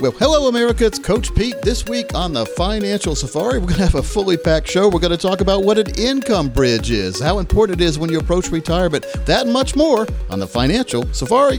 Well, hello, America. It's Coach Pete. This week on the Financial Safari, we're going to have a fully packed show. We're going to talk about what an income bridge is, how important it is when you approach retirement, that and much more on the Financial Safari.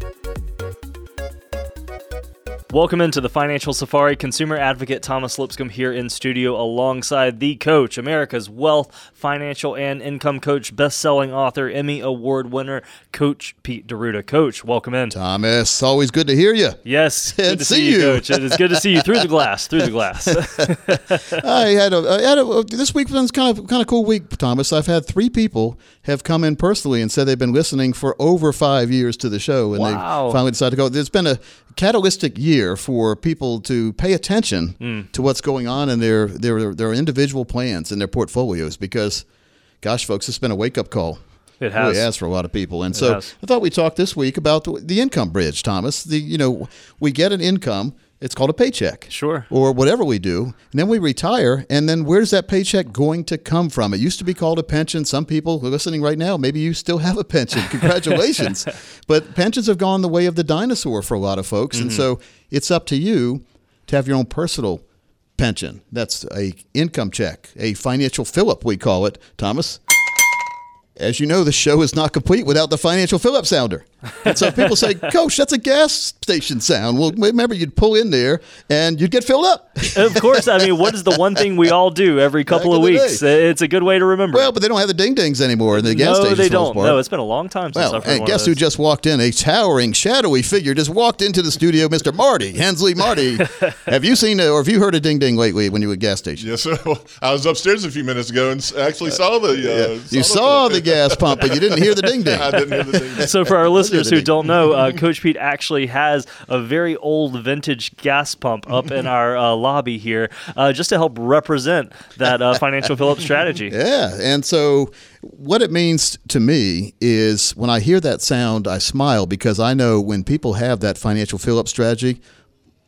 Welcome into the Financial Safari. Consumer advocate Thomas Lipscomb here in studio alongside the coach, America's wealth, financial, and income coach, best-selling author, Emmy Award winner, Coach Pete D'Arruda. Coach, welcome in. Thomas, always good to hear you. Yes, good And to see see you, you. Coach. It is good to see you through the glass, through the glass. I had a, I had a uh, this week was kind of kind of cool week, Thomas. I've had three people have come in personally and said they've been listening for over five years to the show, and Wow. they finally decided to go. There's been a catalytic year for people to pay attention Hmm. to what's going on in their their their individual plans and their portfolios because, gosh, folks, it's been a wake up call. It really has. has for a lot of people, and so has. I thought we talked this week about the, the income bridge, Thomas. The you know we get an income. It's called a paycheck Sure. or whatever we do, and then we retire, and then where's that paycheck going to come from? It used to be called a pension. Some people who are listening right now, maybe you still have a pension. Congratulations. but pensions have gone the way of the dinosaur for a lot of folks, and mm-hmm. so it's up to you to have your own personal pension. That's a income check, a financial fill-up we call it, Thomas. As you know, the show is not complete without the financial fill-up sounder. And so people say, "Coach, that's a gas station sound." Well, remember, you'd pull in there and you'd get filled up. of course, I mean, what is the one thing we all do every couple Back of weeks? day. It's a good way to remember. Well, but they don't have the ding dings anymore in the gas no, stations. they for the most don't. part. No, it's been a long time since well, I've heard and one guess of who just walked in? A towering, shadowy figure just walked into the studio, Mr. Marty Hensley. Marty, have you seen or have you heard a ding ding lately when you were at gas station? Yes, sir. Well, I was upstairs a few minutes ago and actually saw the. Uh, You saw the gas pump, but you didn't hear the ding ding. I didn't hear the ding. So, for our listeners who don't know, uh, Coach Pete actually has a very old vintage gas pump up in our uh, lobby here, uh, just to help represent that uh, financial fill-up strategy. Yeah. And so what it means to me is when I hear that sound, I smile because I know when people have that financial fill up strategy,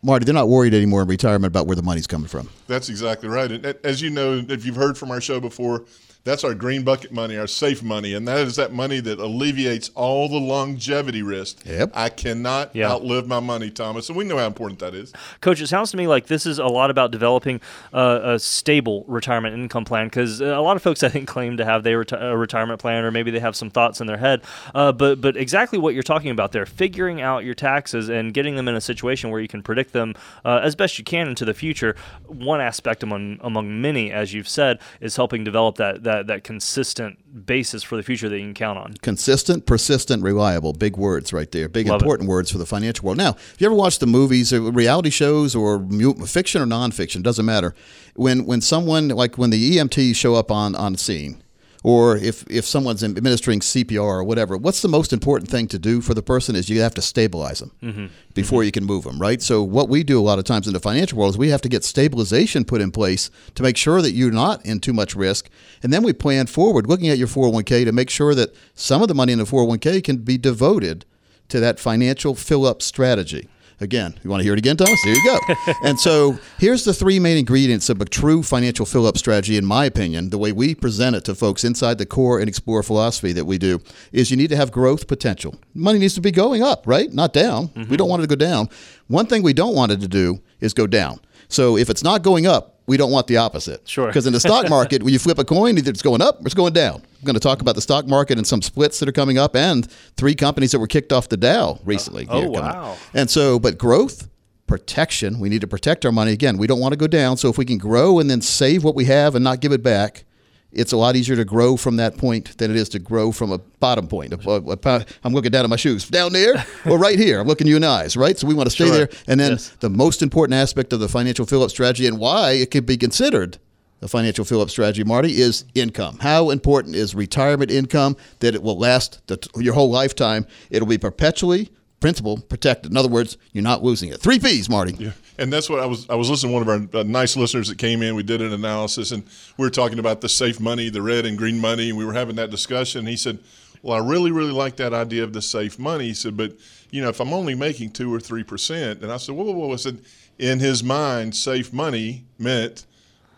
Marty, they're not worried anymore in retirement about where the money's coming from. That's exactly right. And as you know, if you've heard from our show before, that's our green bucket money, our safe money, and that is that money that alleviates all the longevity risk. Yep. I cannot Yeah. outlive my money, Thomas, and we know how important that is. Coach, it sounds to me like this is a lot about developing uh, a stable retirement income plan because a lot of folks, I think, claim to have their reti- a retirement plan or maybe they have some thoughts in their head. Uh, but but exactly what you're talking about there, figuring out your taxes and getting them in a situation where you can predict them uh, as best you can into the future. One aspect among among many, as you've said, is helping develop that that that consistent basis for the future that you can count on. Consistent, persistent, reliable. Big words right there. Big Love it. important words for the financial world. Now, if you ever watch the movies or reality shows or fiction or nonfiction, doesn't matter. When when someone like when the EMTs show up on on scene or if, if someone's administering CPR or whatever, what's the most important thing to do for the person is you have to stabilize them Mm-hmm. before you can move them, right? So what we do a lot of times in the financial world is we have to get stabilization put in place to make sure that you're not in too much risk, and then we plan forward, looking at your 401k to make sure that some of the money in the 401k can be devoted to that financial fill up strategy. Again, you want to hear it again, Thomas? Here you go. and so here's the three main ingredients of a true financial fill up strategy, in my opinion, the way we present it to folks inside the core and explore philosophy that we do is you need to have growth potential. Money needs to be going up, right? Not down. We mm-hmm. don't want it to go down. One thing we don't want it to do is go down. So if it's not going up, we don't want the opposite. Sure. Because in the stock market, when you flip a coin, either it's going up or it's going down. I'm going to talk about the stock market and some splits that are coming up, and three companies that were kicked off the Dow recently. Uh, oh, here coming up. wow. And so, but growth, protection, we need to protect our money. Again, we don't want to go down. So if we can grow and then save what we have and not give it back, it's a lot easier to grow from that point than it is to grow from a bottom point. A- a- a- I'm looking down at my shoes. Down there or right here? I'm looking you in the eyes, right? So we want to stay Sure. there. And then Yes. the most important aspect of the financial fill up strategy and why it could be considered a financial fill up strategy, Marty, is income. How important is retirement income that it will last the, your whole lifetime? It'll be perpetually principal protected. In other words, you're not losing it. Three P's, Marty. Yeah, and that's what I was. I was listening to one of our uh, nice listeners that came in. We did an analysis, and we were talking about the safe money, the red and green money, and we were having that discussion. He said, "Well, I really, really like that idea of the safe money." He said, "But you know, if I'm only making two or three percent," and I said, "Whoa, whoa, whoa!" I said, "In his mind, safe money meant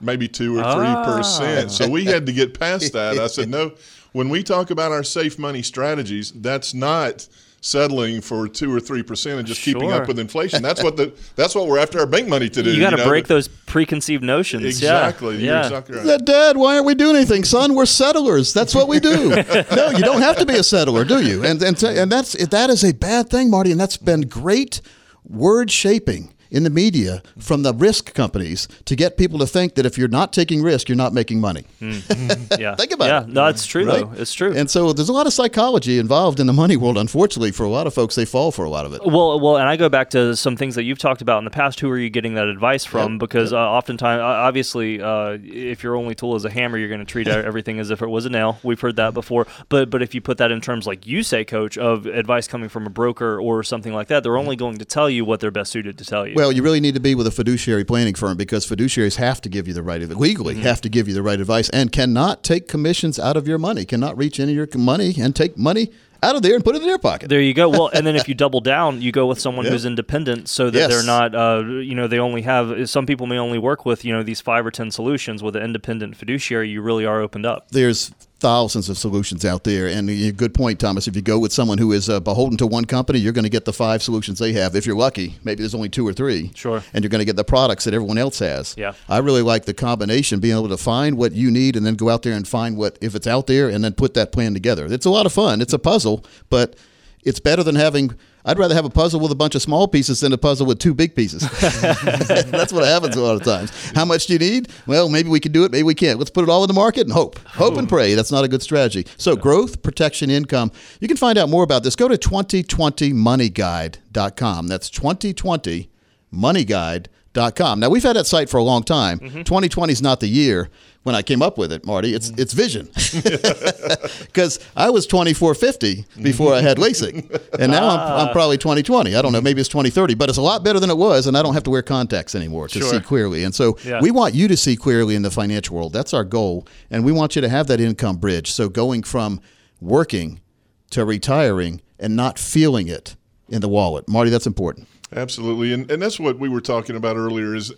maybe two or three percent." So we had to get past that. I said, "No, when we talk about our safe money strategies, that's not." Settling for two or three percent and just keeping up with inflation. That's what the that's what we're after our bank money to do. You got to know? break those preconceived notions. Yeah. Exactly. You're Yeah. exactly right. Dad, why aren't we doing anything, son? We're settlers. That's what we do. no, you don't have to be a settler, do you? And and and that's that is a bad thing, Marty. And that's been great word shaping in the media from the risk companies to get people to think that if you're not taking risk, you're not making money. Yeah. Think about yeah. it. No, it's true Right? though. It's true. And so there's a lot of psychology involved in the money world. Unfortunately, for a lot of folks, they fall for a lot of it. Well, well, and I go back to some things that you've talked about in the past. Who are you getting that advice from? Yep, Because uh, oftentimes, obviously, uh, if your only tool is a hammer, you're going to treat everything as if it was a nail. We've heard that before. But but if you put that in terms like you say, Coach, of advice coming from a broker or something like that, they're only going to tell you what they're best suited to tell you. Well, you really need to be with a fiduciary planning firm because fiduciaries have to give you the right legally have to give you the right advice and cannot take commissions out of your money, cannot reach into your money and take money out of there and put it in their pocket. There you go. Well, and then if you double down, you go with someone Yeah. who's independent, so that Yes. they're not, uh, you know, they only have. Some people may only work with, you know, these five or ten solutions. With an independent fiduciary, you really are opened up. There's thousands of solutions out there, and a good point, Thomas. If you go with someone who is uh, beholden to one company, you're going to get the five solutions they have. If you're lucky, maybe there's only two or three. Sure. And you're going to get the products that everyone else has. Yeah. I really like the combination, being able to find what you need and then go out there and find what if it's out there, and then put that plan together. It's a lot of fun. It's a puzzle, but it's better than having. I'd rather have a puzzle with a bunch of small pieces than a puzzle with two big pieces. That's what happens a lot of times. How much do you need? Well, maybe we can do it, maybe we can't. Let's put it all in the market and hope. Hope and pray. That's not a good strategy. So, growth, protection, income. You can find out more about this. Go to 2020moneyguide.com. That's 2020moneyguide.com. Now, we've had that site for a long time. Mm-hmm. 2020 is not the year when I came up with it, Marty. It's mm-hmm. it's vision. Because I was 2450 before I had LASIK. And now I'm, I'm ah. probably 2020. I don't know, maybe it's 2030, but it's a lot better than it was. And I don't have to wear contacts anymore to Sure. see clearly. And so Yeah. we want you to see clearly in the financial world. That's our goal. And we want you to have that income bridge. So going from working to retiring and not feeling it in the wallet. Marty, that's important. Absolutely, and and that's what we were talking about earlier. Is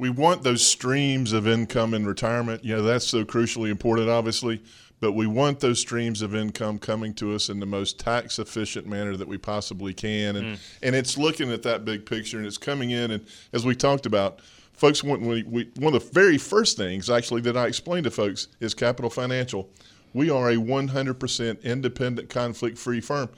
we want those streams of income in retirement. You know, that's so crucially important, obviously. But we want those streams of income coming to us in the most tax efficient manner that we possibly can, and mm. and it's looking at that big picture, and it's coming in, and as we talked about, folks want we, we one of the very first things actually that I explained to folks is Capital Financial. We are a 100% independent, conflict free firm.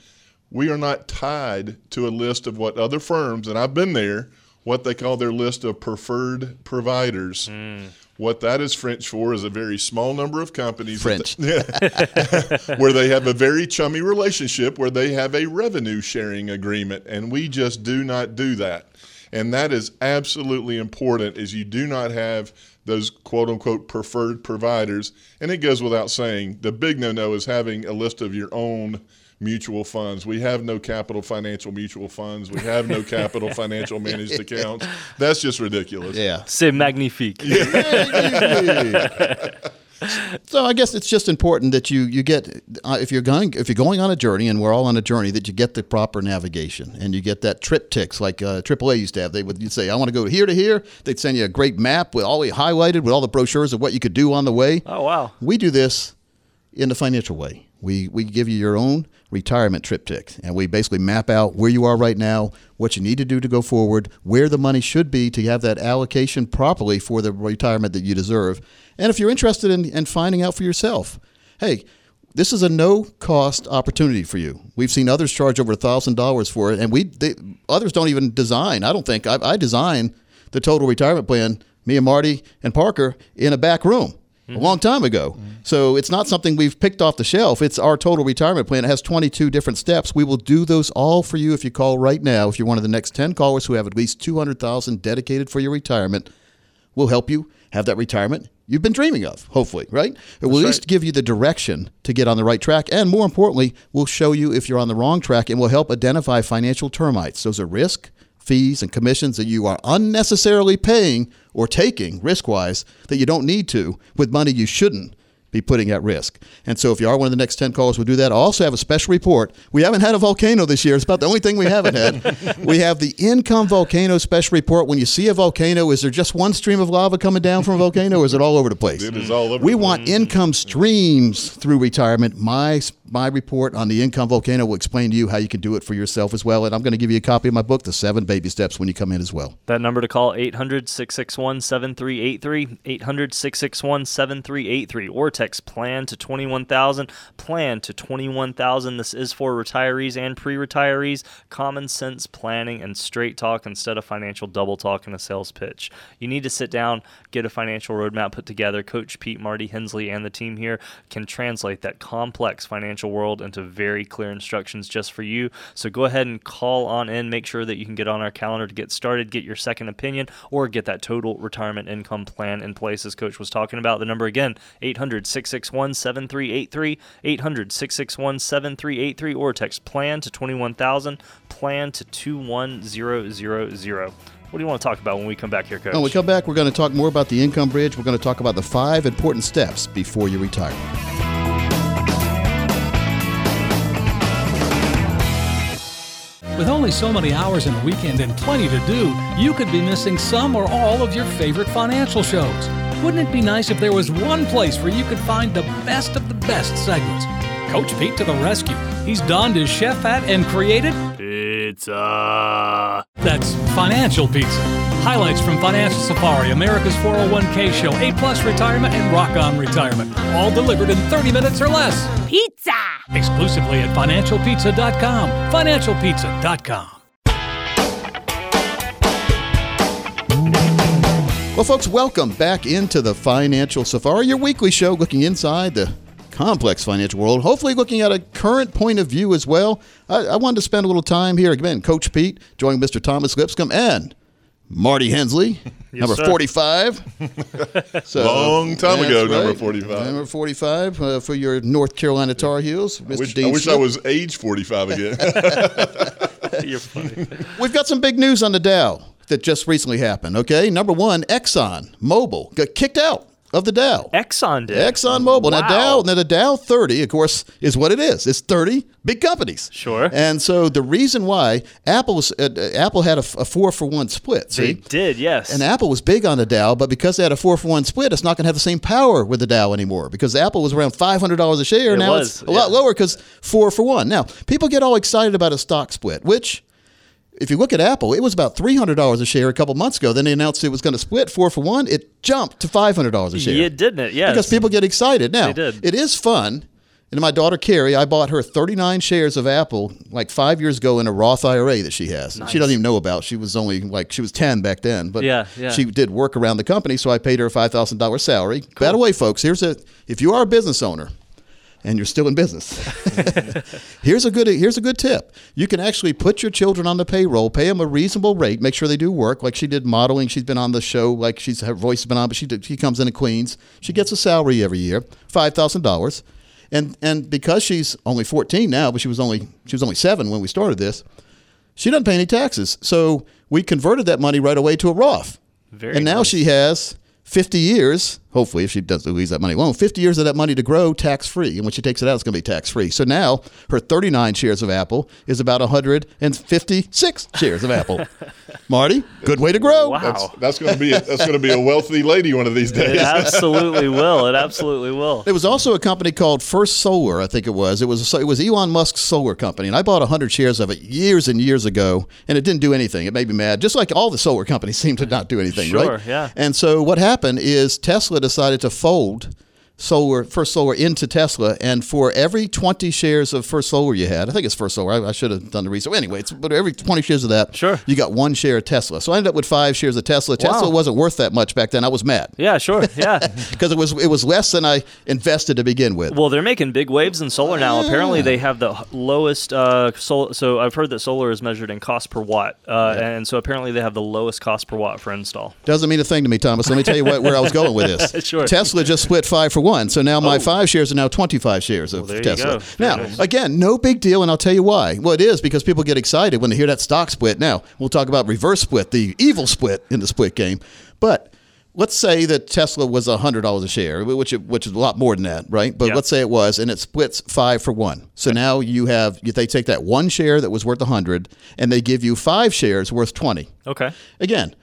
We are not tied to a list of what other firms, and I've been there, what they call their list of preferred providers. Hmm. What that is French for is a very small number of companies. French. where they have a very chummy relationship, where they have a revenue sharing agreement, and we just do not do that. And that is absolutely important. Is you do not have those quote unquote preferred providers. And it goes without saying, the big no no is having a list of your own mutual funds. We have no capital financial mutual funds. We have no capital financial managed accounts. That's just ridiculous. Yeah. C'est magnifique. so I guess it's just important that you you get uh, if you're going if you're going on a journey and we're all on a journey that you get the proper navigation and you get that TripTiks like uh, AAA used to have. They would you'd say I want to go here to here. They'd send you a great map with all the highlighted with all the brochures of what you could do on the way. Oh wow. We do this in the financial way. We we give you your own retirement TripTik. and we basically map out where you are right now, what you need to do to go forward, where the money should be to have that allocation properly for the retirement that you deserve. And if you're interested in, in finding out for yourself, hey, this is a no cost opportunity for you. We've seen others charge over thousand dollars for it, and we they, others don't even design. I don't think I, I design the total retirement plan. Me and Marty and Parker in a back room a long time ago. So it's not something we've picked off the shelf. It's our total retirement plan. It has 22 different steps. We will do those all for you if you call right now. If you're one of the next 10 callers who have at least 200,000 dedicated for your retirement, we'll help you have that retirement you've been dreaming of, hopefully, right? It will at least give you the direction to get on the right track. And more importantly, we'll show you if you're on the wrong track and we'll help identify financial termites. Those are risk, fees, and commissions that you are unnecessarily paying or taking risk wise that you don't need to with money you shouldn't be putting at risk. And so if you are one of the next 10 callers, we'll do that. I also have a special report. We haven't had a volcano this year. It's about the only thing we haven't had. we have the income volcano special report. When you see a volcano, is there just one stream of lava coming down from a volcano or is it all over the place? It is all over We the want income streams through retirement. My my report on the income volcano will explain to you how you can do it for yourself as well. And I'm going to give you a copy of my book, The Seven Baby Steps, when you come in as well. That number to call 800-661-7383, 800-661-7383 or text plan to 21,000, plan to 21,000. This is for retirees and pre-retirees. Common sense planning and straight talk instead of financial double talk and a sales pitch. You need to sit down, get a financial roadmap put together. Coach Pete, Marty Hensley and the team here can translate that complex financial world into very clear instructions just for you. So go ahead and call on in. Make sure that you can get on our calendar to get started, get your second opinion, or get that total retirement income plan in place, as Coach was talking about. The number again, 800 661 7383, 800 661 7383, or text plan to 21000, plan to 21000. What do you want to talk about when we come back here, Coach? When we come back, we're going to talk more about the income bridge. We're going to talk about the five important steps before you retire. With only so many hours in a weekend and plenty to do, you could be missing some or all of your favorite financial shows. Wouldn't it be nice if there was one place where you could find the best of the best segments? Coach Pete to the rescue. He's donned his chef hat and created Pizza. Uh, that's Financial Pizza. Highlights from Financial Safari, America's 401k show, A Plus Retirement, and Rock On Retirement. All delivered in 30 minutes or less. Pizza! Exclusively at financialpizza.com. Financialpizza.com. Well, folks, welcome back into the Financial Safari, your weekly show looking inside the complex financial world, hopefully looking at a current point of view as well. I, I wanted to spend a little time here. Again, Coach Pete, joining Mr. Thomas Lipscomb and Marty Hensley, number sir. 45. So, Long time ago, number 45. Number 45 uh, for your North Carolina Tar Heels, Mr. I wish, Dean I, wish I was age 45 again. You're funny. We've got some big news on the Dow that just recently happened. Okay, number one, Exxon Mobil got kicked out of the Dow. Exxon did. Exxon Mobil. Now Dow, now the Dow 30, of course, is what it is. It's 30 big companies. Sure. And so the reason why Apple was uh, uh, Apple had a four for one split. They See. did, yes. And Apple was big on the Dow, but because they had a four for one split, it's not going to have the same power with the Dow anymore. Because Apple was around five hundred dollars a share, It now was, it's a lot lower because four for one. Now people get all excited about a stock split, which if you look at Apple, it was about three hundred dollars a share a couple months ago. Then they announced it was going to split four for one. It jumped to five hundred dollars a share. Yeah, didn't it? Yes. Because people get excited. Now, it is fun. And my daughter Carrie, I bought her 39 shares of Apple like five years ago in a Roth IRA that she has. She doesn't even know about. She was only like she was 10 back then, but Yeah, yeah. she did work around the company, so I paid her a five thousand dollars salary. By the way, folks, here's a if you are a business owner and you're still in business. here's a good here's a good tip. You can actually put your children on the payroll, pay them a reasonable rate, make sure they do work. Like she did modeling, she's been on the show, like she's her voice has been on, but she did, she comes into Queens. She gets a salary every year, five thousand dollars, and and because she's only 14 now, but she was only she was only seven when we started this. She doesn't pay any taxes, so we converted that money right away to a Roth. Very and now nice. she has 50 years, hopefully, if she doesn't lose that money well, 50 years of that money to grow tax free. And when she takes it out, it's going to be tax free. So now her 39 shares of Apple is about 156 shares of Apple. Marty, good way to grow. Wow. That's, that's going to be a, that's going to be a wealthy lady one of these It days. absolutely will. It absolutely will. There was also a company called First Solar, I think it was. It was it was Elon Musk's solar company, and I bought 100 shares of it years and years ago, and it didn't do anything. It made me mad, just like all the solar companies seem to not do anything, Sure, right? yeah. And so what happened is Tesla decided to fold solar First Solar into Tesla, and for every 20 shares of First Solar you had, I think it's First Solar. I, I should have done the research. Anyway, it's but every 20 shares of that, Sure. you got one share of Tesla. So I ended up with five shares of Tesla. Tesla wasn't worth that much back then. I was mad Yeah, sure. Yeah. because it was it was less than I invested to begin with. Well, they're making big waves in solar now. Apparently, they have the lowest uh, sol- So I've heard that solar is measured in cost per watt, uh, and so apparently they have the lowest cost per watt for install. Doesn't mean a thing to me, Thomas. Let me tell you what, where I was going with this. Sure. Tesla just split five for one, so now my five shares are now twenty-five shares of you Tesla. Now, nice. again, no big deal, and I'll tell you why. Well, it is because people get excited when they hear that stock split. Now, we'll talk about reverse split, the evil split in the split game, but. Let's say that Tesla was hundred dollars a share, which which is a lot more than that, right? But Yeah. let's say it was, and it splits five for one. So now you have they take that one share that was worth a hundred, and they give you five shares worth twenty. Okay. Again,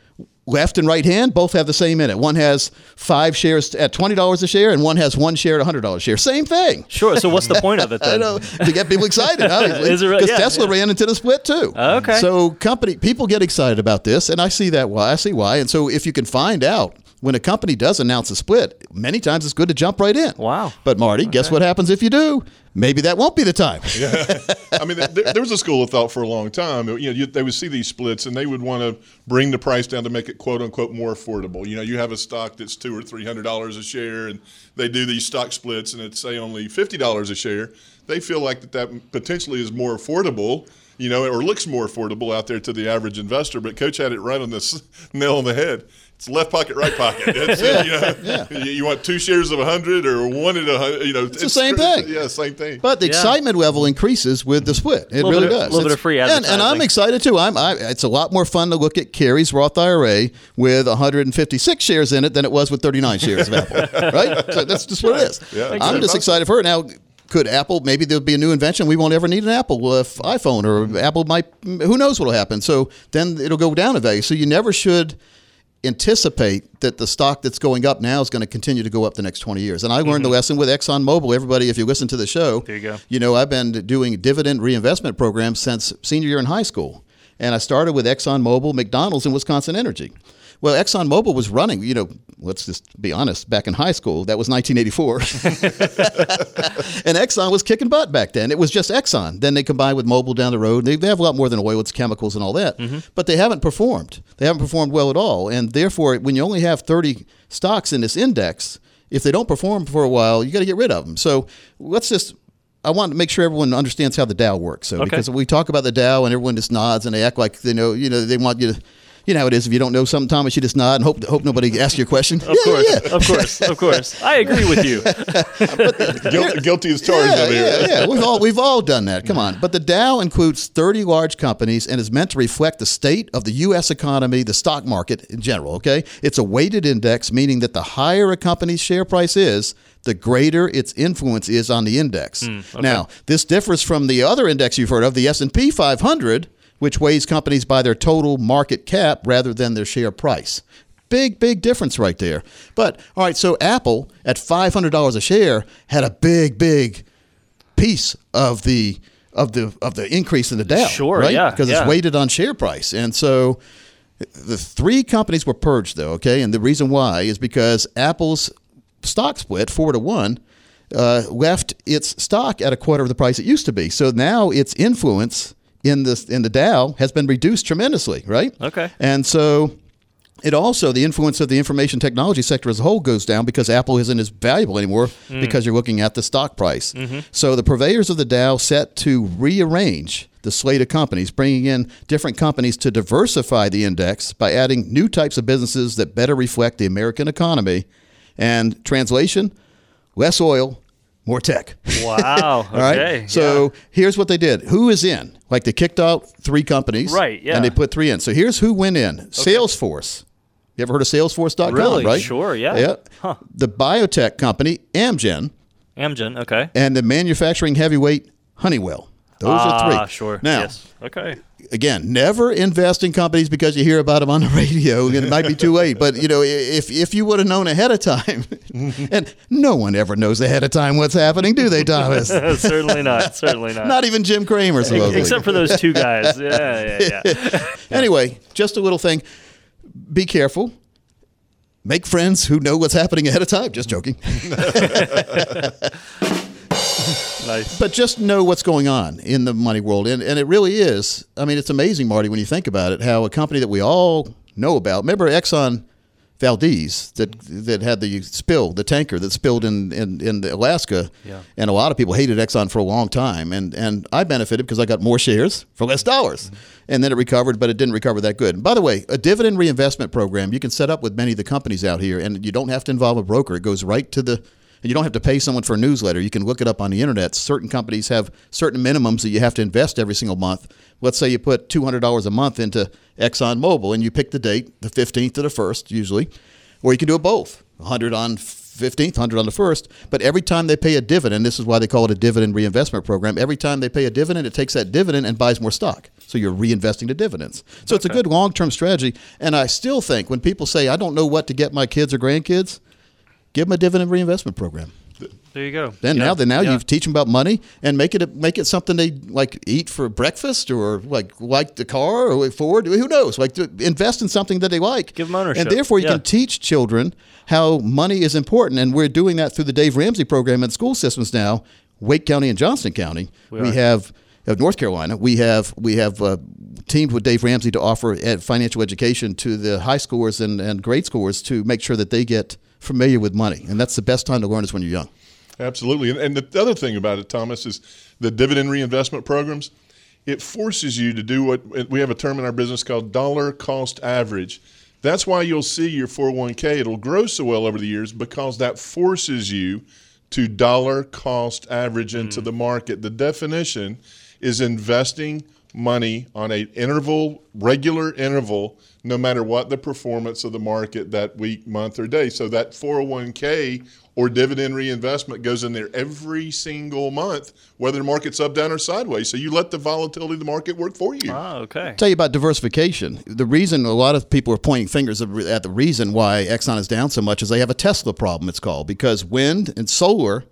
left and right hand both have the same in it. One has five shares at twenty dollars a share, and one has one share at hundred dollars a share. Same thing. Sure. So what's the point of it I then? know to get people excited, obviously, Is it really? because Yeah, Tesla yeah. ran into the split too. Okay. So company people get excited about this, and I see that why. I see why. And so if you can find out when a company does announce a split, many times it's good to jump right in. Wow. But Marty, guess what happens if you do? Maybe that won't be the time. I mean, there, there was a school of thought for a long time. You know, you, they would see these splits and they would want to bring the price down to make it "quote unquote" more affordable. You know, you have a stock that's two or three hundred dollars a share, and they do these stock splits, and it's say only fifty dollars a share. They feel like that that potentially is more affordable. You know, or looks more affordable out there to the average investor. But Coach had it right on this nail on the head. It's left pocket, right pocket. It's, uh, you, know, you, you want two shares of a hundred or one at a hundred. You know, it's, the same thing. Yeah, same thing. But the Yeah. excitement level increases with the split. It really bit- does. little bit of free and, and I'm excited too. I'm. I, it's a lot more fun to look at Carrie's Roth IRA with 156 shares in it than it was with 39 shares of Apple. Right? So that's just what it is. Yeah, I'm just excited for it now. Could Apple maybe there'll be a new invention? We won't ever need an Apple uh, f- iPhone, or Apple might. Who knows what'll happen? So then it'll go down in value. So you never should anticipate that the stock that's going up now is going to continue to go up the next 20 years. And I learned the lesson with ExxonMobil. Everybody, if you listen to the show, Mm-hmm. There you go. you know, I've been doing dividend reinvestment programs since senior year in high school. And I started with ExxonMobil, McDonald's, and Wisconsin Energy. Well, ExxonMobil was running, you know, let's just be honest, back in high school, that was 1984. and Exxon was kicking butt back then. It was just Exxon. Then they combined with Mobil down the road. They, they have a lot more than oil, it's chemicals and all that. Mm-hmm. But they haven't performed. They haven't performed well at all. And therefore, when you only have 30 stocks in this index, if they don't perform for a while, you got to get rid of them. So let's just. I want to make sure everyone understands how the Dow works. So because we talk about the Dow and everyone just nods and they act like they know, you know, they want you to, you know how it is. If you don't know something, Thomas, you just nod and hope hope nobody asks you a question. Of course, of course, of course. I agree with you. Guil- guilty as charged yeah, over here. yeah, yeah. We've all we've all done that. Come on. But the Dow includes 30 large companies and is meant to reflect the state of the U.S. economy, the stock market in general. Okay, it's a weighted index, meaning that the higher a company's share price is, the greater its influence is on the index. Hmm, now, this differs from the other index you've heard of, the S&P 500, which weighs companies by their total market cap rather than their share price. Big, big difference right there. But all right, so Apple at five hundred dollars a share had a big, big piece of the of the of the increase in the Dow. Sure, right? yeah, because yeah. it's weighted on share price, and so the three companies were purged, though. Okay, and the reason why is because Apple's stock split four to one. Uh, left its stock at a quarter of the price it used to be. So now its influence in the in the Dow has been reduced tremendously, right? Okay. And so It also the influence of the information technology sector as a whole goes down because Apple isn't as valuable anymore hmm. because you're looking at the stock price. Mm-hmm. So the purveyors of the Dow set to rearrange the slate of companies, bringing in different companies to diversify the index by adding new types of businesses that better reflect the American economy. And translation: less oil, more tech. Wow. All right. Okay. So here's what they did. Who is in? Like they kicked out three companies. Right, yeah. And they put three in. So here's who went in. Salesforce. You ever heard of Salesforce.com? Really? Right. Sure, yeah. Yeah. Huh. The biotech company Amgen. Amgen. Okay. and the manufacturing heavyweight Honeywell. Those are three. Ah, sure. Now, yes. Okay. Again, never invest in companies because you hear about them on the radio and it might be too late. But you know, if if you would have known ahead of time, and no one ever knows ahead of time what's happening, do they, Thomas? Certainly not. Certainly not. Not even Jim Cramer, supposedly. Except for those two guys. Yeah, yeah, yeah. Anyway, just a little thing. Be careful. Make friends who know what's happening ahead of time. Just joking. nice. but just know what's going on in the money world. And, and it really is. I mean, it's amazing, Marty, when you think about it, how a company that we all know about. Remember Exxon Valdez that that had the spill, the tanker that spilled in, in, in Alaska. Yeah. And a lot of people hated Exxon for a long time. And, and I benefited because I got more shares for less dollars. Mm-hmm. And then it recovered, but it didn't recover that good. And by the way, a dividend reinvestment program you can set up with many of the companies out here, and you don't have to involve a broker. It goes right to the and you don't have to pay someone for a newsletter. You can look it up on the internet. Certain companies have certain minimums that you have to invest every single month. Let's say you put $200 a month into ExxonMobil and you pick the date, the 15th to the 1st, usually. Or you can do it both 100 on 15th, 100 on the 1st. But every time they pay a dividend, this is why they call it a dividend reinvestment program. Every time they pay a dividend, it takes that dividend and buys more stock. So you're reinvesting the dividends. So it's a good long term strategy. And I still think when people say, I don't know what to get my kids or grandkids, give them a dividend reinvestment program. There you go. Then Yeah, now, then now yeah. you teach them about money and make it make it something they like eat for breakfast or like like the car or Ford. Who knows? Like invest in something that they like. Give them ownership. and therefore you Yeah. can teach children how money is important. And we're doing that through the Dave Ramsey program in school systems now. Wake County and Johnston County. We, are. have of North Carolina. We have we have uh, teamed with Dave Ramsey to offer financial education to the high schoolers and, and grade schoolers to make sure that they get familiar with money. And that's the best time to learn is when you're young. Absolutely. And, and the other thing about it, Thomas, is the dividend reinvestment programs. It forces you to do what we have a term in our business called dollar cost average. That's why you'll see your 401k, it'll grow so well over the years because that forces you to dollar cost average into mm. the market. The definition is investing money on a interval, regular interval, no matter what the performance of the market that week, month, or day. So that 401k or dividend reinvestment goes in there every single month, whether the market's up, down, or sideways. So you let the volatility of the market work for you. Ah, okay. tell you about diversification. The reason a lot of people are pointing fingers at the reason why Exxon is down so much is they have a Tesla problem. It's called because wind and solar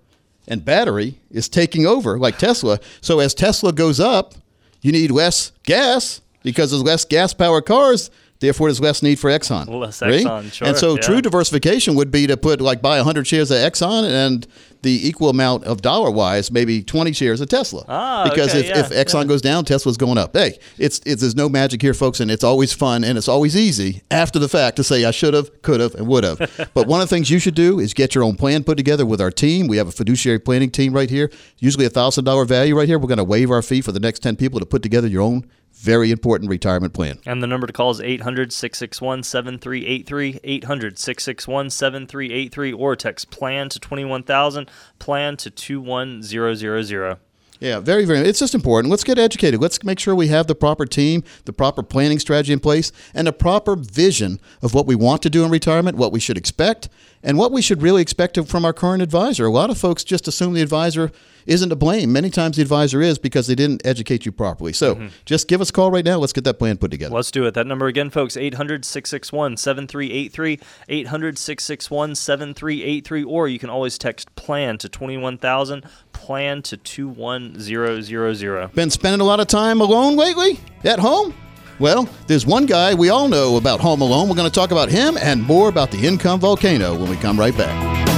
and battery is taking over, like Tesla. So as Tesla goes up, you need less gas because there's less gas powered cars. Therefore, there's less need for Exxon. Less Right? Exxon, sure, And so, yeah. true diversification would be to put like buy 100 shares of Exxon and the equal amount of dollar wise, maybe 20 shares of Tesla. Ah, because okay, if, yeah, if Exxon goes down, Tesla's going up. Hey, it's, it's there's no magic here, folks, and it's always fun and it's always easy after the fact to say I should have, could have, and would have. but one of the things you should do is get your own plan put together with our team. We have a fiduciary planning team right here. Usually a thousand dollar value right here. We're going to waive our fee for the next 10 people to put together your own very important retirement plan. And the number to call is 800 661 7383. 800 661 7383 or text plan to 21000, plan to 21000. Yeah, very, very. It's just important. Let's get educated. Let's make sure we have the proper team, the proper planning strategy in place, and a proper vision of what we want to do in retirement, what we should expect, and what we should really expect from our current advisor. A lot of folks just assume the advisor isn't to blame. Many times the advisor is because they didn't educate you properly. So mm-hmm. just give us a call right now. Let's get that plan put together. Let's do it. That number again, folks 800 661 7383. 800 661 7383. Or you can always text plan to 21000, plan to 21000. Been spending a lot of time alone lately at home? Well, there's one guy we all know about Home Alone. We're going to talk about him and more about the income volcano when we come right back.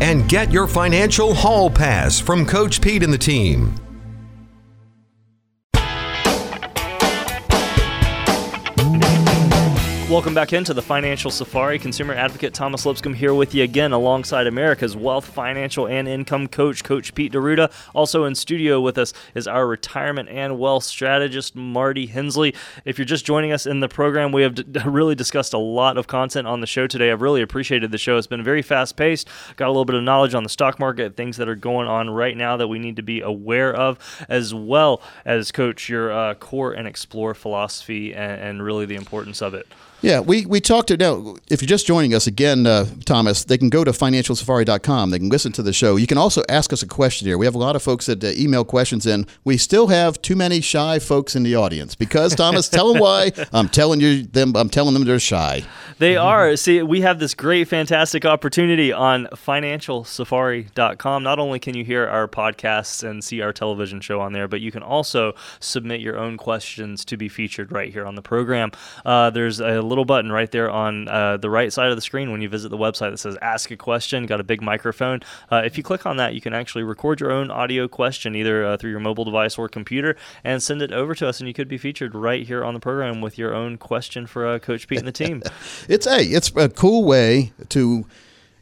and get your financial hall pass from Coach Pete and the team. Welcome back into the Financial Safari. Consumer advocate Thomas Lipscomb here with you again alongside America's wealth, financial, and income coach, Coach Pete D'Arruda. Also in studio with us is our retirement and wealth strategist, Marty Hensley. If you're just joining us in the program, we have d- really discussed a lot of content on the show today. I've really appreciated the show. It's been very fast paced, got a little bit of knowledge on the stock market, things that are going on right now that we need to be aware of, as well as, Coach, your uh, core and explore philosophy and, and really the importance of it. Yeah, we, we talked to now. If you're just joining us again, uh, Thomas, they can go to financialsafari.com. They can listen to the show. You can also ask us a question here. We have a lot of folks that uh, email questions in. We still have too many shy folks in the audience because Thomas, tell them why. I'm telling you them. I'm telling them they're shy. They are. See, we have this great, fantastic opportunity on financialsafari.com. Not only can you hear our podcasts and see our television show on there, but you can also submit your own questions to be featured right here on the program. Uh, there's a little button right there on uh, the right side of the screen when you visit the website that says Ask a Question. Got a big microphone. Uh, if you click on that, you can actually record your own audio question either uh, through your mobile device or computer and send it over to us, and you could be featured right here on the program with your own question for uh, Coach Pete and the team. it's a it's a cool way to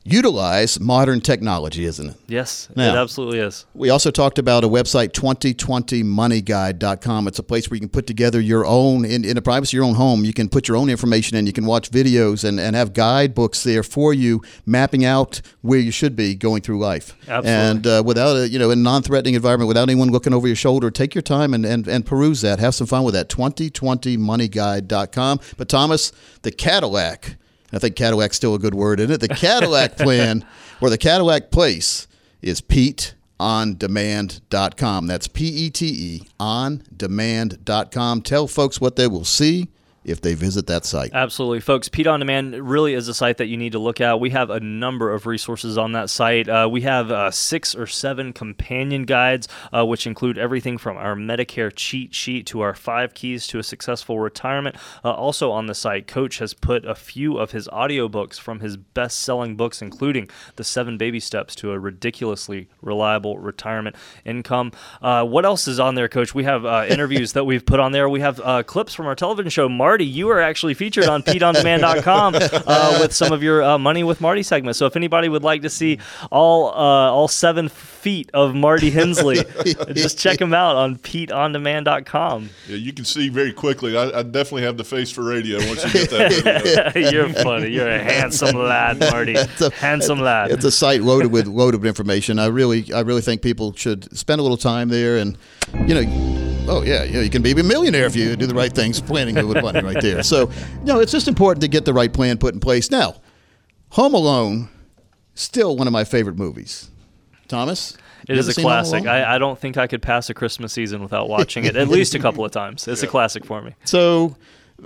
utilize modern technology, isn't it? Yes, Now- it absolutely is. We also talked about a website, 2020moneyguide.com. It's a place where you can put together your own, in, in the privacy of your own home, you can put your own information in. You can watch videos and, and have guidebooks there for you, mapping out where you should be going through life. Absolutely. And uh, without a, you know, in a non threatening environment, without anyone looking over your shoulder, take your time and, and, and peruse that. Have some fun with that. 2020moneyguide.com. But Thomas, the Cadillac, I think Cadillac's still a good word, isn't it? The Cadillac plan or the Cadillac place is PeteOnDemand.com. That's P E T E on demand.com. Tell folks what they will see if they visit that site. Absolutely, folks. Pete on Demand really is a site that you need to look at. We have a number of resources on that site. Uh, we have uh, six or seven companion guides, uh, which include everything from our Medicare cheat sheet to our five keys to a successful retirement. Uh, also on the site, Coach has put a few of his audiobooks from his best selling books, including The Seven Baby Steps to a Ridiculously Reliable Retirement Income. Uh, what else is on there, Coach? We have uh, interviews that we've put on there. We have clips from our television show, Marty. You are actually featured on PeteOnDemand.com uh, with some of your uh, Money with Marty segments. So if anybody would like to see all uh, all seven feet of Marty Hensley, just check him out on PeteOnDemand.com. Yeah, you can see very quickly. I, I definitely have the face for radio once you get that. You're funny. You're a handsome lad, Marty. a- handsome lad. It's a site loaded with loaded with information. I really, I really think people should spend a little time there, and you know, oh yeah, yeah, you can be a millionaire if you do the right things, planning with money right there. So, you know, it's just important to get the right plan put in place. Now, Home Alone, still one of my favorite movies. Thomas, It you is ever a classic. I, I don't think I could pass a Christmas season without watching it at least a couple of times. It's a classic for me. so.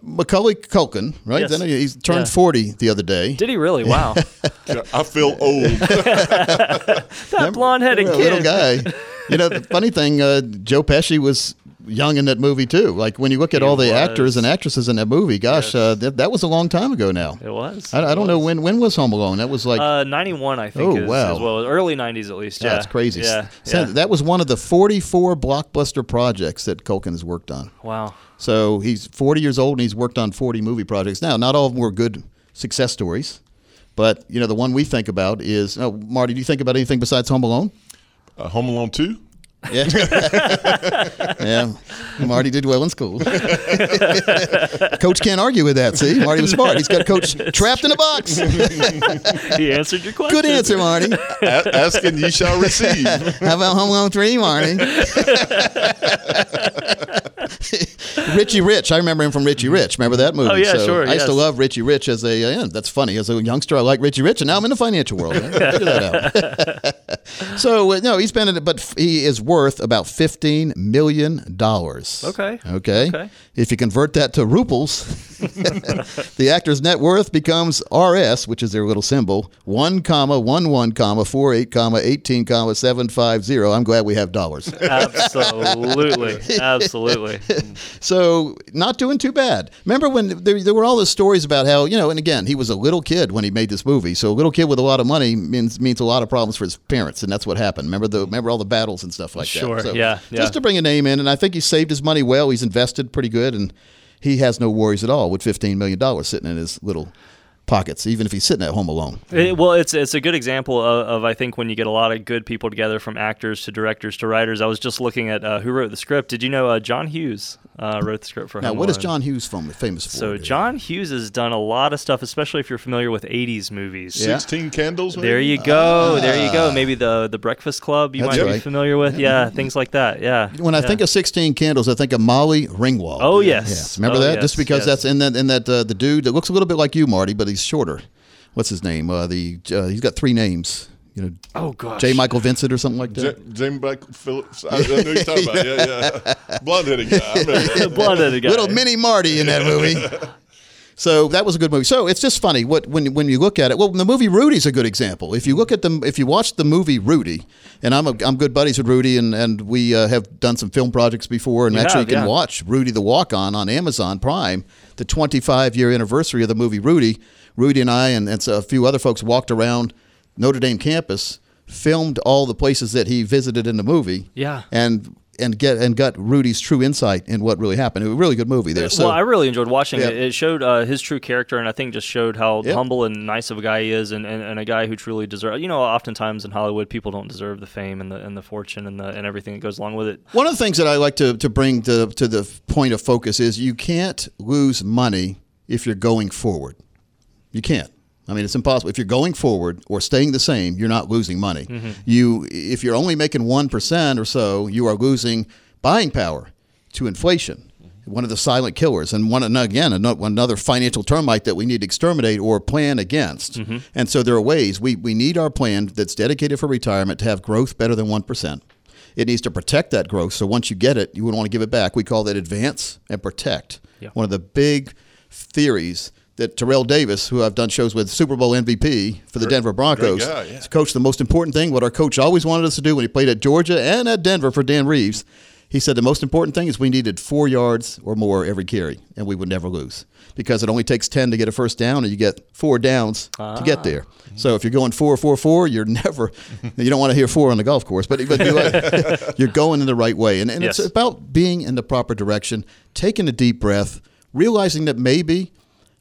Macaulay Culkin, right? Yes. Then he he turned Yeah. 40 the other day. Did he really? Wow. I feel old. that blonde headed kid. little guy. you know, the funny thing, uh, Joe Pesci was young in that movie too. Like when you look at He all the was. actors and actresses in that movie, gosh, uh, that, that was a long time ago now. It was. I, I don't know when when was Home Alone. That was like Uh, 91, I think. Oh, is, wow. As well. Early 90s, at least. Yeah. that's crazy. Yeah. So yeah. That was one of the 44 blockbuster projects that Culkin has worked on. wow. So he's 40 years old and he's worked on 40 movie projects. Now, not all of them were good success stories, but you know the one we think about is. Oh, Marty, do you think about anything besides Home Alone? Uh, Home Alone 2? Yeah. yeah. Marty did well in school. coach can't argue with that. See, Marty was smart. He's got coach trapped in a box. he answered your question. Good answer, Marty. A- ask and ye shall receive. How about Home Alone 3, Marty? Richie Rich. I remember him from Richie Rich. Remember that movie? Oh, yeah, so sure, I used to love Richie Rich as a. Uh, yeah, that's funny. As a youngster, I like Richie Rich, and now I'm in the financial world. Figure that out. so uh, no, he's been in it, but f- he is worth about fifteen million dollars. Okay. Okay. Okay. If you convert that to ruples, the actor's net worth becomes RS, which is their little symbol, one comma one one comma four eight comma eighteen comma seven five zero. I'm glad we have dollars. Absolutely. Absolutely. So not doing too bad. Remember when there, there were all those stories about how you know, and again, he was a little kid when he made this movie. So a little kid with a lot of money means means a lot of problems for his parents, and that's what happened. Remember the remember all the battles and stuff like Sure, that. So yeah, yeah. Just to bring a name in, and I think he saved his money well. He's invested pretty good, and he has no worries at all with fifteen million dollars sitting in his little pockets, even if he's sitting at home alone. It- well, it's it's a good example of, of I think when you get a lot of good people together, from actors to directors to writers. I was just looking at uh, who wrote the script. Did you know uh, John Hughes uh, wrote the script for Now, Home what is Alone? John Hughes from, famous for? So dude? John Hughes has done a lot of stuff, especially if you're familiar with '80s movies. Yeah. Sixteen candles. Maybe? There you go. there you go. Maybe the the Breakfast Club you That's might be familiar with. Yeah, things like that. Yeah. When I yeah. think of 16 candles, I think of Molly Ringwald. Oh, yes. Yes. Remember Oh, that? yes, Just because yes. that's in that in that uh, the dude that looks a little bit like you, Marty, but he's shorter. What's his name? Uh, the uh, he's got three names. You know, oh gosh, J. Michael Vincent or something like J- that. James Black Phillips. I, I know you're talking about. Yeah, yeah. Blonde headed guy. I remember that. blood guy. Little mini Marty in that movie. So that was a good movie. So it's just funny what when when you look at it. Well, the movie Rudy's a good example. If you look at them, if you watch the movie Rudy, and I'm a, I'm good buddies with Rudy, and and we uh, have done some film projects before, and You actually have, you can yeah. watch Rudy the Walk On on Amazon Prime, the 25 year anniversary of the movie Rudy. Rudy and I and, and a few other folks walked around Notre Dame campus, filmed all the places that he visited in the movie. Yeah. and and get and got Rudy's true insight in what really happened. It was a really good movie there. So well, I really enjoyed watching Yeah. it. It showed uh, his true character, and I think just showed how Yep. humble and nice of a guy he is, and, and, and a guy who truly deserves. You know, oftentimes in Hollywood, people don't deserve the fame and the and the fortune and the and everything that goes along with it. One of the things that I like to, to bring to, to the point of focus is you can't lose money if you're going forward. You can't. I mean, it's impossible. If you're going forward or staying the same, you're not losing money. Mm-hmm. You, if you're only making one percent or so, you are losing buying power to inflation. Mm-hmm. One of the silent killers, and one and again another financial termite that we need to exterminate or plan against. Mm-hmm. And so there are ways we, we need our plan that's dedicated for retirement to have growth better than one percent. It needs to protect that growth. So once you get it, you wouldn't want to give it back. We call that advance and protect. Yeah. One of the big theories that Terrell Davis, who I've done shows with, Super Bowl MVP for the Denver Broncos, guy, yeah. has coached the most important thing, what our coach always wanted us to do when he played at Georgia and at Denver for Dan Reeves. He said the most important thing is we needed four yards or more every carry, and we would never lose because it only takes 10 to get a first down, and you get four downs to get ah. there. So if you're going four, four, four, you're never, you don't want to hear four on the golf course, but, but you're, you're going in the right way. And, and Yes. it's about being in the proper direction, taking a deep breath, realizing that maybe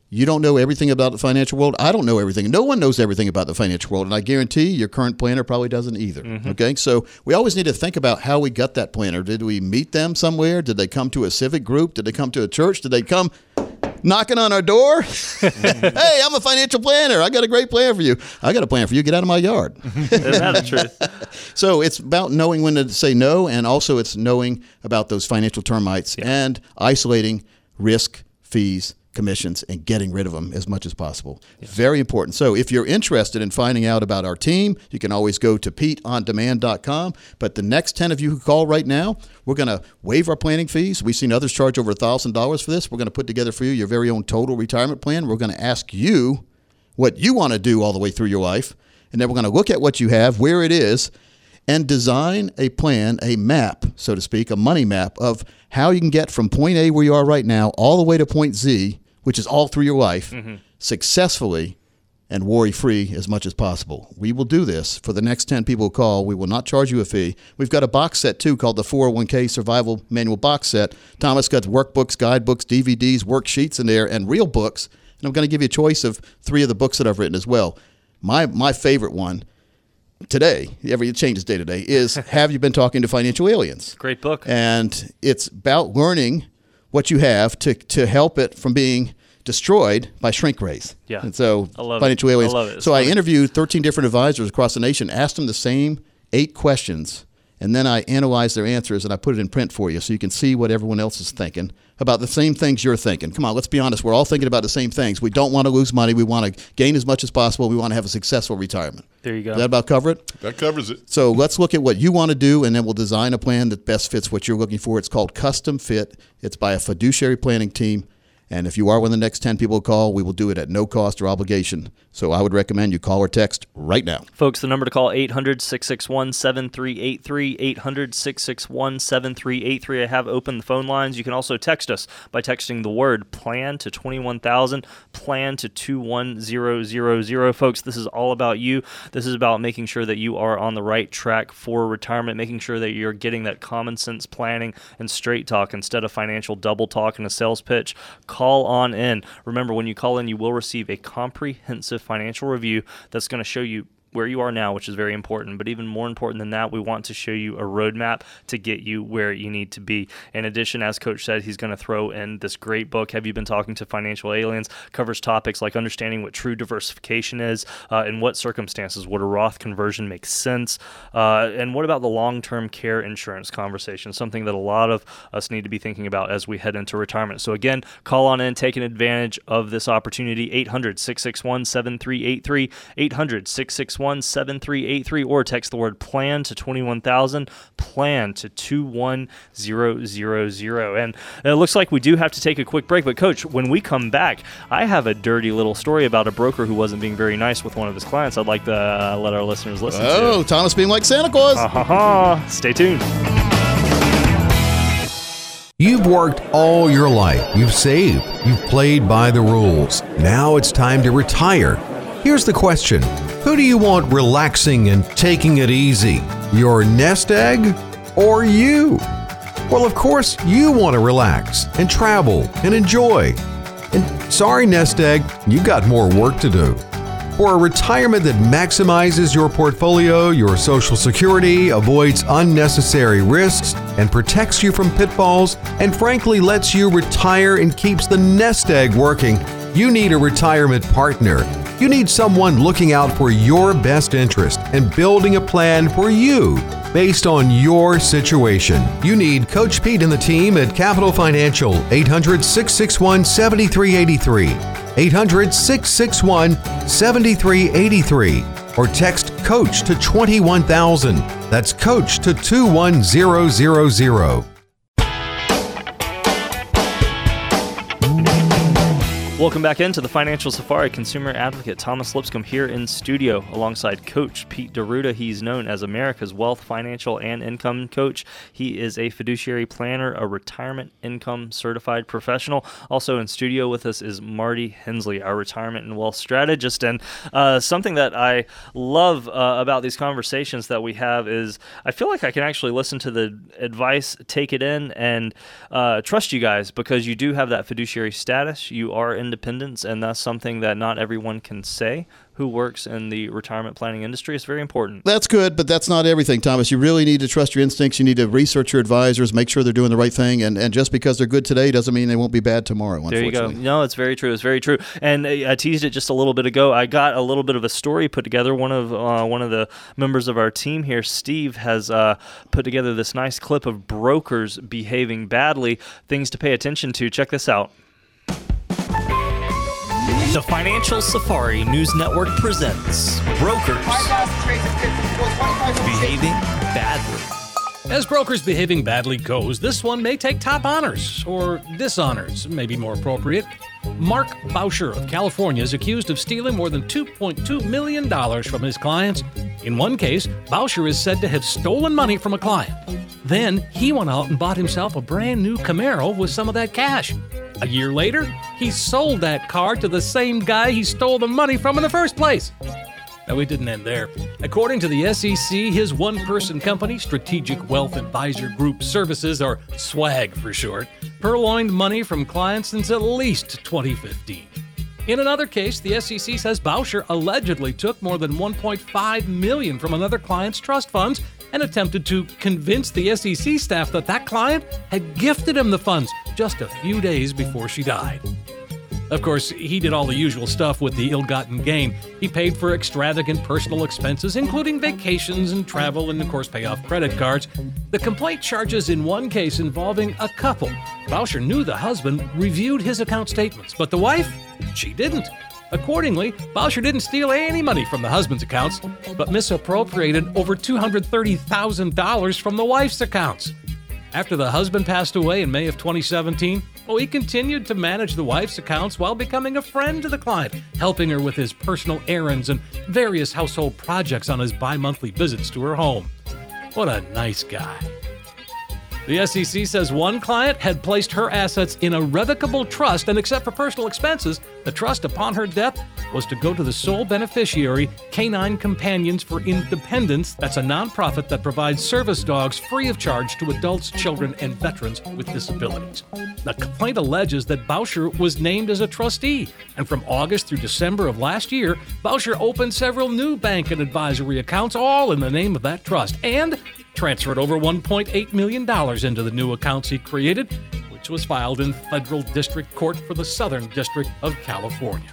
you don't know everything about the financial world. I don't know everything. No one knows everything about the financial world. And I guarantee your current planner probably doesn't either. Mm-hmm. Okay. So we always need to think about how we got that planner. Did we meet them somewhere? Did they come to a civic group? Did they come to a church? Did they come knocking on our door? hey, I'm a financial planner. I got a great plan for you. I got a plan for you. Get out of my yard. Isn't that the truth? So it's about knowing when to say no, and also it's knowing about those financial termites and isolating risk, fees, commissions, and getting rid of them as much as possible. Very important. So if you're interested in finding out about our team, you can always go to PeteOnDemand.com. But the next 10 of you who call right now, we're going to waive our planning fees. We've seen others charge over $1,000 for this. We're going to put together for you your very own total retirement plan. We're going to ask you what you want to do all the way through your life. And then we're going to look at what you have, where it is, and design a plan, a map, so to speak, a money map of how you can get from point A, where you are right now, all the way to point Z, which is all through your life, mm-hmm. successfully and worry free as much as possible. We will do this for the next 10 people who call. We will not charge you a fee. We've got a box set too called the 401k Survival Manual Box Set. Thomas got workbooks, guidebooks, DVDs, worksheets in there, and real books. And I'm going to give you a choice of three of the books that I've written as well. My, my favorite one today, every it changes day to day, is Have You Been Talking to Financial Aliens? Great book. and it's about learning what you have to to help it from being destroyed by shrink rays. Yeah. And so I love it. financial I love it. It's So I interviewed 13 different advisors across the nation, asked them the same eight questions, and then I analyze their answers and I put it in print for you so you can see what everyone else is thinking about the same things you're thinking. Come on, let's be honest. We're all thinking about the same things. We don't want to lose money. We want to gain as much as possible. We want to have a successful retirement. There you go. Does that about cover it? That covers it. So let's look at what you want to do, and then we'll design a plan that best fits what you're looking for. It's called Custom Fit. It's by a fiduciary planning team. And if you are one of the next 10 people to call, we will do it at no cost or obligation. So I would recommend you call or text right now. Folks, the number to call 800 661 7383 800 661 7383. I have opened the phone lines. You can also text us by texting the word plan to 21000 plan to 21000. Folks, this is all about you. This is about making sure that you are on the right track for retirement, making sure that you're getting that common sense planning and straight talk instead of financial double talk and a sales pitch. Call on in. Remember, when you call in, you will receive a comprehensive financial review that's going to show you where you are now, which is very important. But even more important than that, we want to show you a roadmap to get you where you need to be. In addition, as Coach said, he's going to throw in this great book, Have You Been Talking to Financial Aliens? Covers topics like understanding what true diversification is, uh, in what circumstances would a Roth conversion make sense, uh, and what about the long term care insurance conversation, something that a lot of us need to be thinking about as we head into retirement. So, again, call on in, taking advantage of this opportunity. 800 661 7383, 800 661 7383 or text the word plan to 21000 plan to 21000 and it looks like we do have to take a quick break but coach when we come back i have a dirty little story about a broker who wasn't being very nice with one of his clients i'd like to uh, let our listeners listen Oh, to Thomas being like Santa Claus. ha ha ha stay tuned You've worked all your life. You've saved. You've played by the rules. Now it's time to retire. Here's the question Who do you want relaxing and taking it easy? Your nest egg or you? Well, of course, you want to relax and travel and enjoy. And sorry, nest egg, you got more work to do. For a retirement that maximizes your portfolio, your social security, avoids unnecessary risks, and protects you from pitfalls, and frankly lets you retire and keeps the nest egg working, you need a retirement partner. You need someone looking out for your best interest and building a plan for you based on your situation. You need Coach Pete and the team at Capital Financial, 800 661 7383. 800 661 7383 or text coach to 21000 that's coach to 21000 Welcome back into the Financial Safari. Consumer advocate Thomas Lipscomb here in studio alongside Coach Pete D'Arruda. He's known as America's Wealth, Financial, and Income Coach. He is a fiduciary planner, a retirement income certified professional. Also in studio with us is Marty Hensley, our retirement and wealth strategist. And uh, something that I love uh, about these conversations that we have is I feel like I can actually listen to the advice, take it in, and uh, trust you guys because you do have that fiduciary status. You are independence, and that's something that not everyone can say who works in the retirement planning industry. It's very important. That's good, but that's not everything, Thomas. You really need to trust your instincts. You need to research your advisors, make sure they're doing the right thing, and, and just because they're good today doesn't mean they won't be bad tomorrow. There you go. No, it's very true. It's very true. And I teased it just a little bit ago. I got a little bit of a story put together. One of uh, one of the members of our team here, Steve, has uh, put together this nice clip of brokers behaving badly. Things to pay attention to. Check this out. The Financial Safari News Network presents Brokers Behaving Badly. As brokers behaving badly goes, this one may take top honors, or dishonors, maybe more appropriate. Mark Bauscher of California is accused of stealing more than $2.2 million from his clients. In one case, Bauscher is said to have stolen money from a client. Then he went out and bought himself a brand new Camaro with some of that cash. A year later, he sold that car to the same guy he stole the money from in the first place. No, we didn't end there. According to the SEC, his one person company, Strategic Wealth Advisor Group Services, or SWAG for short, purloined money from clients since at least 2015. In another case, the SEC says Bauscher allegedly took more than 1.5 million from another client's trust funds and attempted to convince the SEC staff that that client had gifted him the funds just a few days before she died. Of course, he did all the usual stuff with the ill gotten gain. He paid for extravagant personal expenses, including vacations and travel, and of course, pay off credit cards. The complaint charges in one case involving a couple. Bauscher knew the husband reviewed his account statements, but the wife, she didn't. Accordingly, Bauscher didn't steal any money from the husband's accounts, but misappropriated over $230,000 from the wife's accounts. After the husband passed away in May of 2017, well, he continued to manage the wife's accounts while becoming a friend to the client, helping her with his personal errands and various household projects on his bi monthly visits to her home. What a nice guy. The SEC says one client had placed her assets in a revocable trust, and except for personal expenses, the trust upon her death was to go to the sole beneficiary, Canine Companions for Independence. That's a nonprofit that provides service dogs free of charge to adults, children, and veterans with disabilities. The complaint alleges that Bauscher was named as a trustee, and from August through December of last year, Bauscher opened several new bank and advisory accounts, all in the name of that trust, and transferred over $1.8 million into the new accounts he created, which was filed in federal district court for the Southern District of California.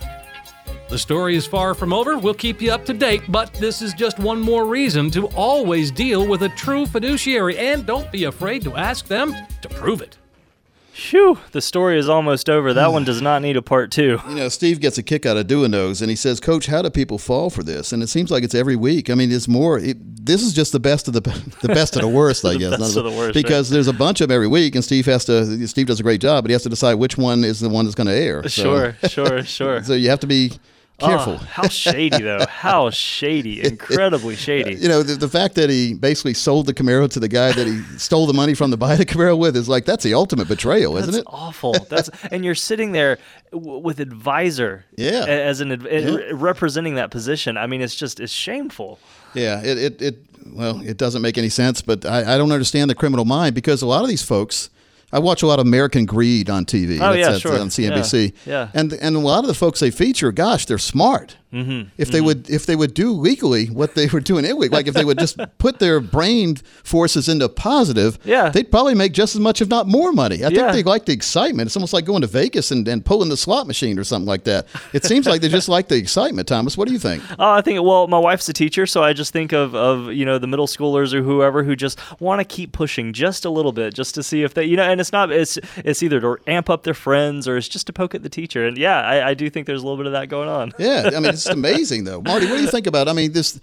The story is far from over. We'll keep you up to date, but this is just one more reason to always deal with a true fiduciary and don't be afraid to ask them to prove it. Phew, the story is almost over. That one does not need a part two. You know, Steve gets a kick out of doing those, and he says, "Coach, how do people fall for this?" And it seems like it's every week. I mean, it's more. It, this is just the best of the the best of the worst, I guess. best Not of the worst, because there's a bunch of them every week, and Steve has to. Steve does a great job, but he has to decide which one is the one that's going to air. So- Sure, sure, sure. So you have to be careful. Oh, how shady, though. How shady. Incredibly shady. You know, the, the fact that he basically sold the Camaro to the guy that he stole the money from to buy the Camaro with is like that's the ultimate betrayal, isn't That's it? awful. That's and you're sitting there w- with advisor, Yeah. as an Yeah. representing that position. I mean, it's just it's shameful. Yeah, it, it, it well, it doesn't make any sense, but I, I don't understand the criminal mind because a lot of these folks. I watch a lot of American Greed on TV. Oh, yeah, sure. on CNBC. Yeah, yeah. and and a lot of the folks they feature, gosh, they're smart. Mm-hmm, if they would if they would do legally what they were doing illegally, like if they would just put their brain forces into positive, Yeah. they'd probably make just as much, if not more, money. I Yeah. think they like the excitement. It's almost like going to Vegas and, and pulling the slot machine or something like that. It seems like they just like the excitement. Thomas, what do you think? Oh, I think well, my wife's a teacher, so I just think of of you know the middle schoolers or whoever who just want to keep pushing just a little bit, just to see if they you know, and it's not it's it's either to amp up their friends or it's just to poke at the teacher. And yeah, I, I do think there's a little bit of that going on. Yeah, I mean it's amazing though. Marty, what do you think about? it? I mean, this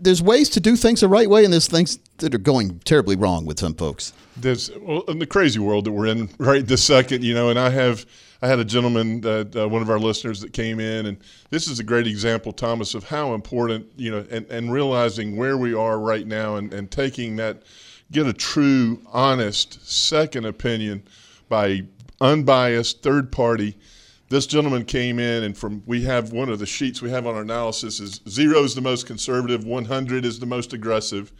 there's ways to do things the right way, and there's things that are going terribly wrong with some folks. There's well, in the crazy world that we're in right this second, you know, and I have I had a gentleman that uh, one of our listeners that came in, and this is a great example, Thomas, of how important you know, and, and realizing where we are right now, and, and taking that, get a true, honest second opinion by unbiased third party. This gentleman came in, and from we have one of the sheets we have on our analysis is zero is the most conservative, 100 is the most aggressive.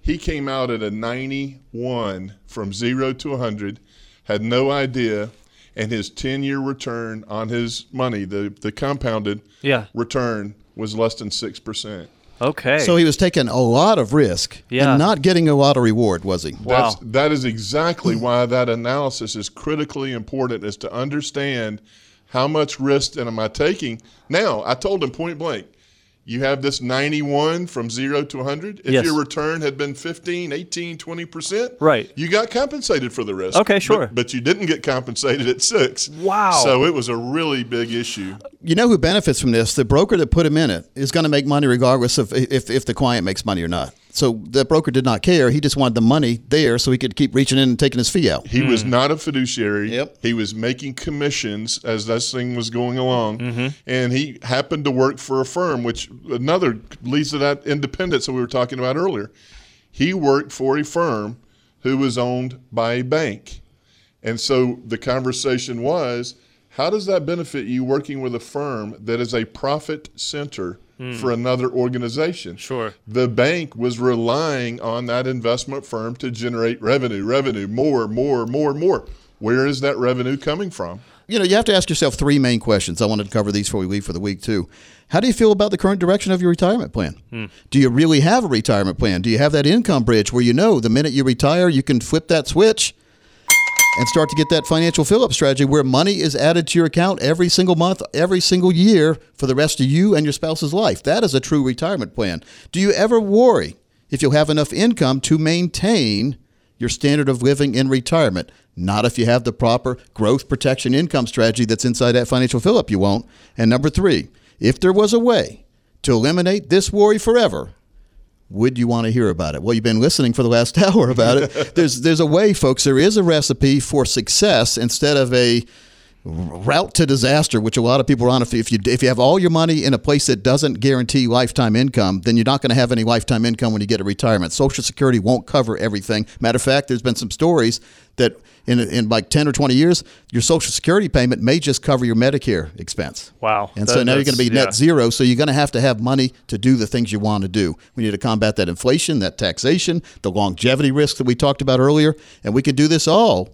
He came out at a 91 from zero to 100, had no idea, and his 10 year return on his money, the, the compounded Yeah. return, was less than 6%. Okay. So he was taking a lot of risk Yeah. and not getting a lot of reward, was he? Wow. That's, that is exactly why that analysis is critically important is to understand how much risk am I taking. Now, I told him point blank, you have this 91 from 0 to 100. If Yes. your return had been 15, 18, 20%, Right. you got compensated for the risk. Okay, But- sure. But, you didn't get compensated at 6. Wow. So it was a really big issue. You know who benefits from this? The broker that put him in it is going to make money regardless of if, if the client makes money or not. So the broker did not care. He just wanted the money there so he could keep reaching in and taking his fee out. He was not a fiduciary. Yep. He was making commissions as this thing was going along. Mm-hmm. And he happened to work for a firm, which another leads to that independence that we were talking about earlier. He worked for a firm who was owned by a bank. And so the conversation was how does that benefit you working with a firm that is a profit center Hmm. for another organization? Sure. The bank was relying on that investment firm to generate revenue, revenue, more, more, more, more. Where is that revenue coming from? You know, you have to ask yourself three main questions. I wanted to cover these before we leave for the week, too. How do you feel about the current direction of your retirement plan? Hmm. Do you really have a retirement plan? Do you have that income bridge where you know the minute you retire, you can flip that switch and start to get that financial fill up strategy where money is added to your account every single month, every single year for the rest of you and your spouse's life. That is a true retirement plan. Do you ever worry if you'll have enough income to maintain your standard of living in retirement? Not if you have the proper growth protection income strategy that's inside that financial fill up, you won't. And number three, if there was a way to eliminate this worry forever, would you want to hear about it? Well, you've been listening for the last hour about it. there's there's a way, folks. There is a recipe for success instead of a route to disaster, which a lot of people are on. If, if you if you have all your money in a place that doesn't guarantee lifetime income, then you're not going to have any lifetime income when you get a retirement. Social Security won't cover everything. Matter of fact, there's been some stories that in in like 10 or 20 years, your Social Security payment may just cover your Medicare expense. Wow. And That- so now you're going to be net yeah. zero. So you're going to have to have money to do the things you want to do. We need to combat that inflation, that taxation, the longevity risk that we talked about earlier, and we can do this all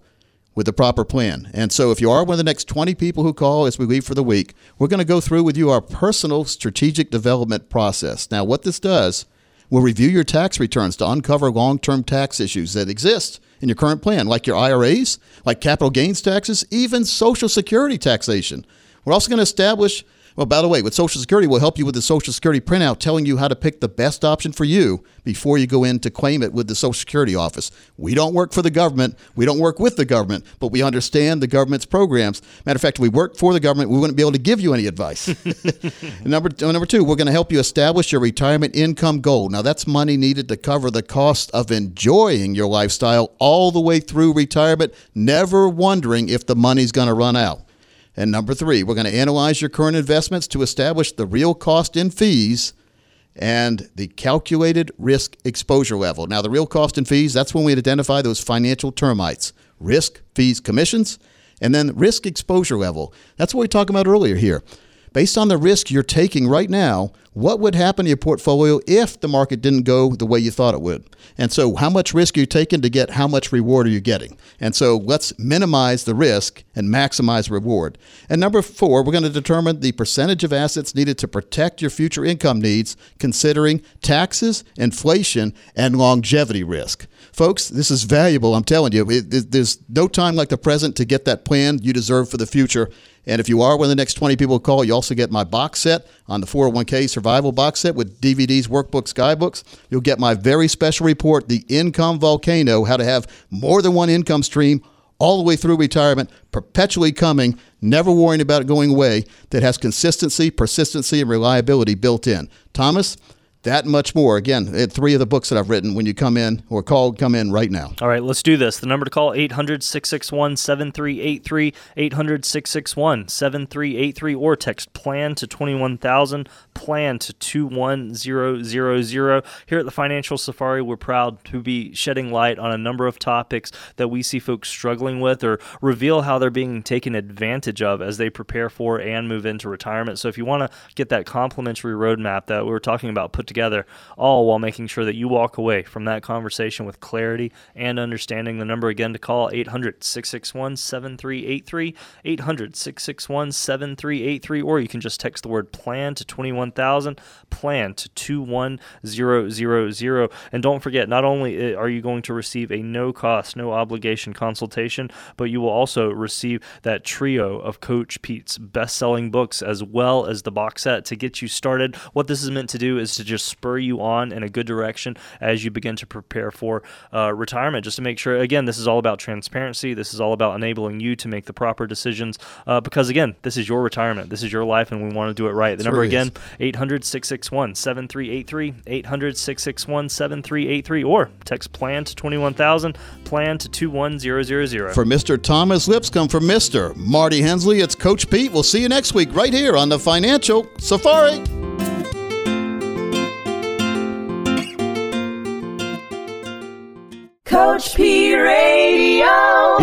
with the proper plan. And so if you are one of the next 20 people who call as we leave for the week, we're going to go through with you our personal strategic development process. Now, what this does, we'll review your tax returns to uncover long-term tax issues that exist in your current plan, like your IRAs, like capital gains taxes, even Social Security taxation. We're also going to establish well, by the way, with Social Security, we'll help you with the Social Security printout telling you how to pick the best option for you before you go in to claim it with the Social Security office. We don't work for the government. We don't work with the government, but we understand the government's programs. Matter of fact, if we worked for the government, we wouldn't be able to give you any advice. Number, number two, we're going to help you establish your retirement income goal. Now, that's money needed to cover the cost of enjoying your lifestyle all the way through retirement, never wondering if the money's going to run out. And number three, we're going to analyze your current investments to establish the real cost in fees and the calculated risk exposure level. Now, the real cost in fees, that's when we identify those financial termites risk, fees, commissions, and then risk exposure level. That's what we talked about earlier here. Based on the risk you're taking right now, what would happen to your portfolio if the market didn't go the way you thought it would? And so, how much risk are you taking to get how much reward are you getting? And so, let's minimize the risk and maximize reward. And number four, we're going to determine the percentage of assets needed to protect your future income needs, considering taxes, inflation, and longevity risk. Folks, this is valuable. I'm telling you, It- it- there's no time like the present to get that plan you deserve for the future. And if you are one of the next 20 people to call, you also get my box set on the 401k survival box set with DVDs, workbooks, guidebooks. You'll get my very special report, The Income Volcano How to Have More Than One Income Stream all the way through retirement, perpetually coming, never worrying about it going away, that has consistency, persistency, and reliability built in. Thomas, that much more. Again, at three of the books that I've written when you come in or call, come in right now. All right, let's do this. The number to call 800-661-7383, 800-661-7383 or text plan to 21000, plan to 21000. Here at the Financial Safari, we're proud to be shedding light on a number of topics that we see folks struggling with or reveal how they're being taken advantage of as they prepare for and move into retirement. So if you want to get that complimentary roadmap that we were talking about put together, all while making sure that you walk away from that conversation with clarity and understanding. The number again to call 800 661 7383, 800 661 7383, or you can just text the word plan to 21000, plan to 21000. And don't forget, not only uh, are you going to receive a no cost, no obligation consultation, but you will also receive that trio of Coach Pete's best selling books as well as the box set to get you started. What this is meant to do is to just spur you on in a good direction as you begin to prepare for uh, retirement, just to make sure, again, this is all about transparency. This is all about enabling you to make the proper decisions uh, because, again, this is your retirement. This is your life, and we want to do it right. The number again, 800 661 7383, 800 661 7383, or text plan to 21000, plan to 21000. For Mr. Thomas Lipscomb, for Mr. Marty Hensley, it's Coach Pete. We'll see you next week right here on the Financial Safari. Coach P Radio.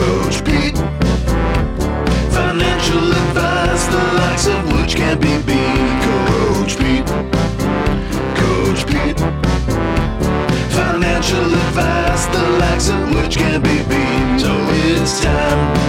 Coach Pete. Financial advice, the likes of which can't be beat. Coach Pete. Coach Pete. Financial advice, the likes of which can't be beat. So it's time.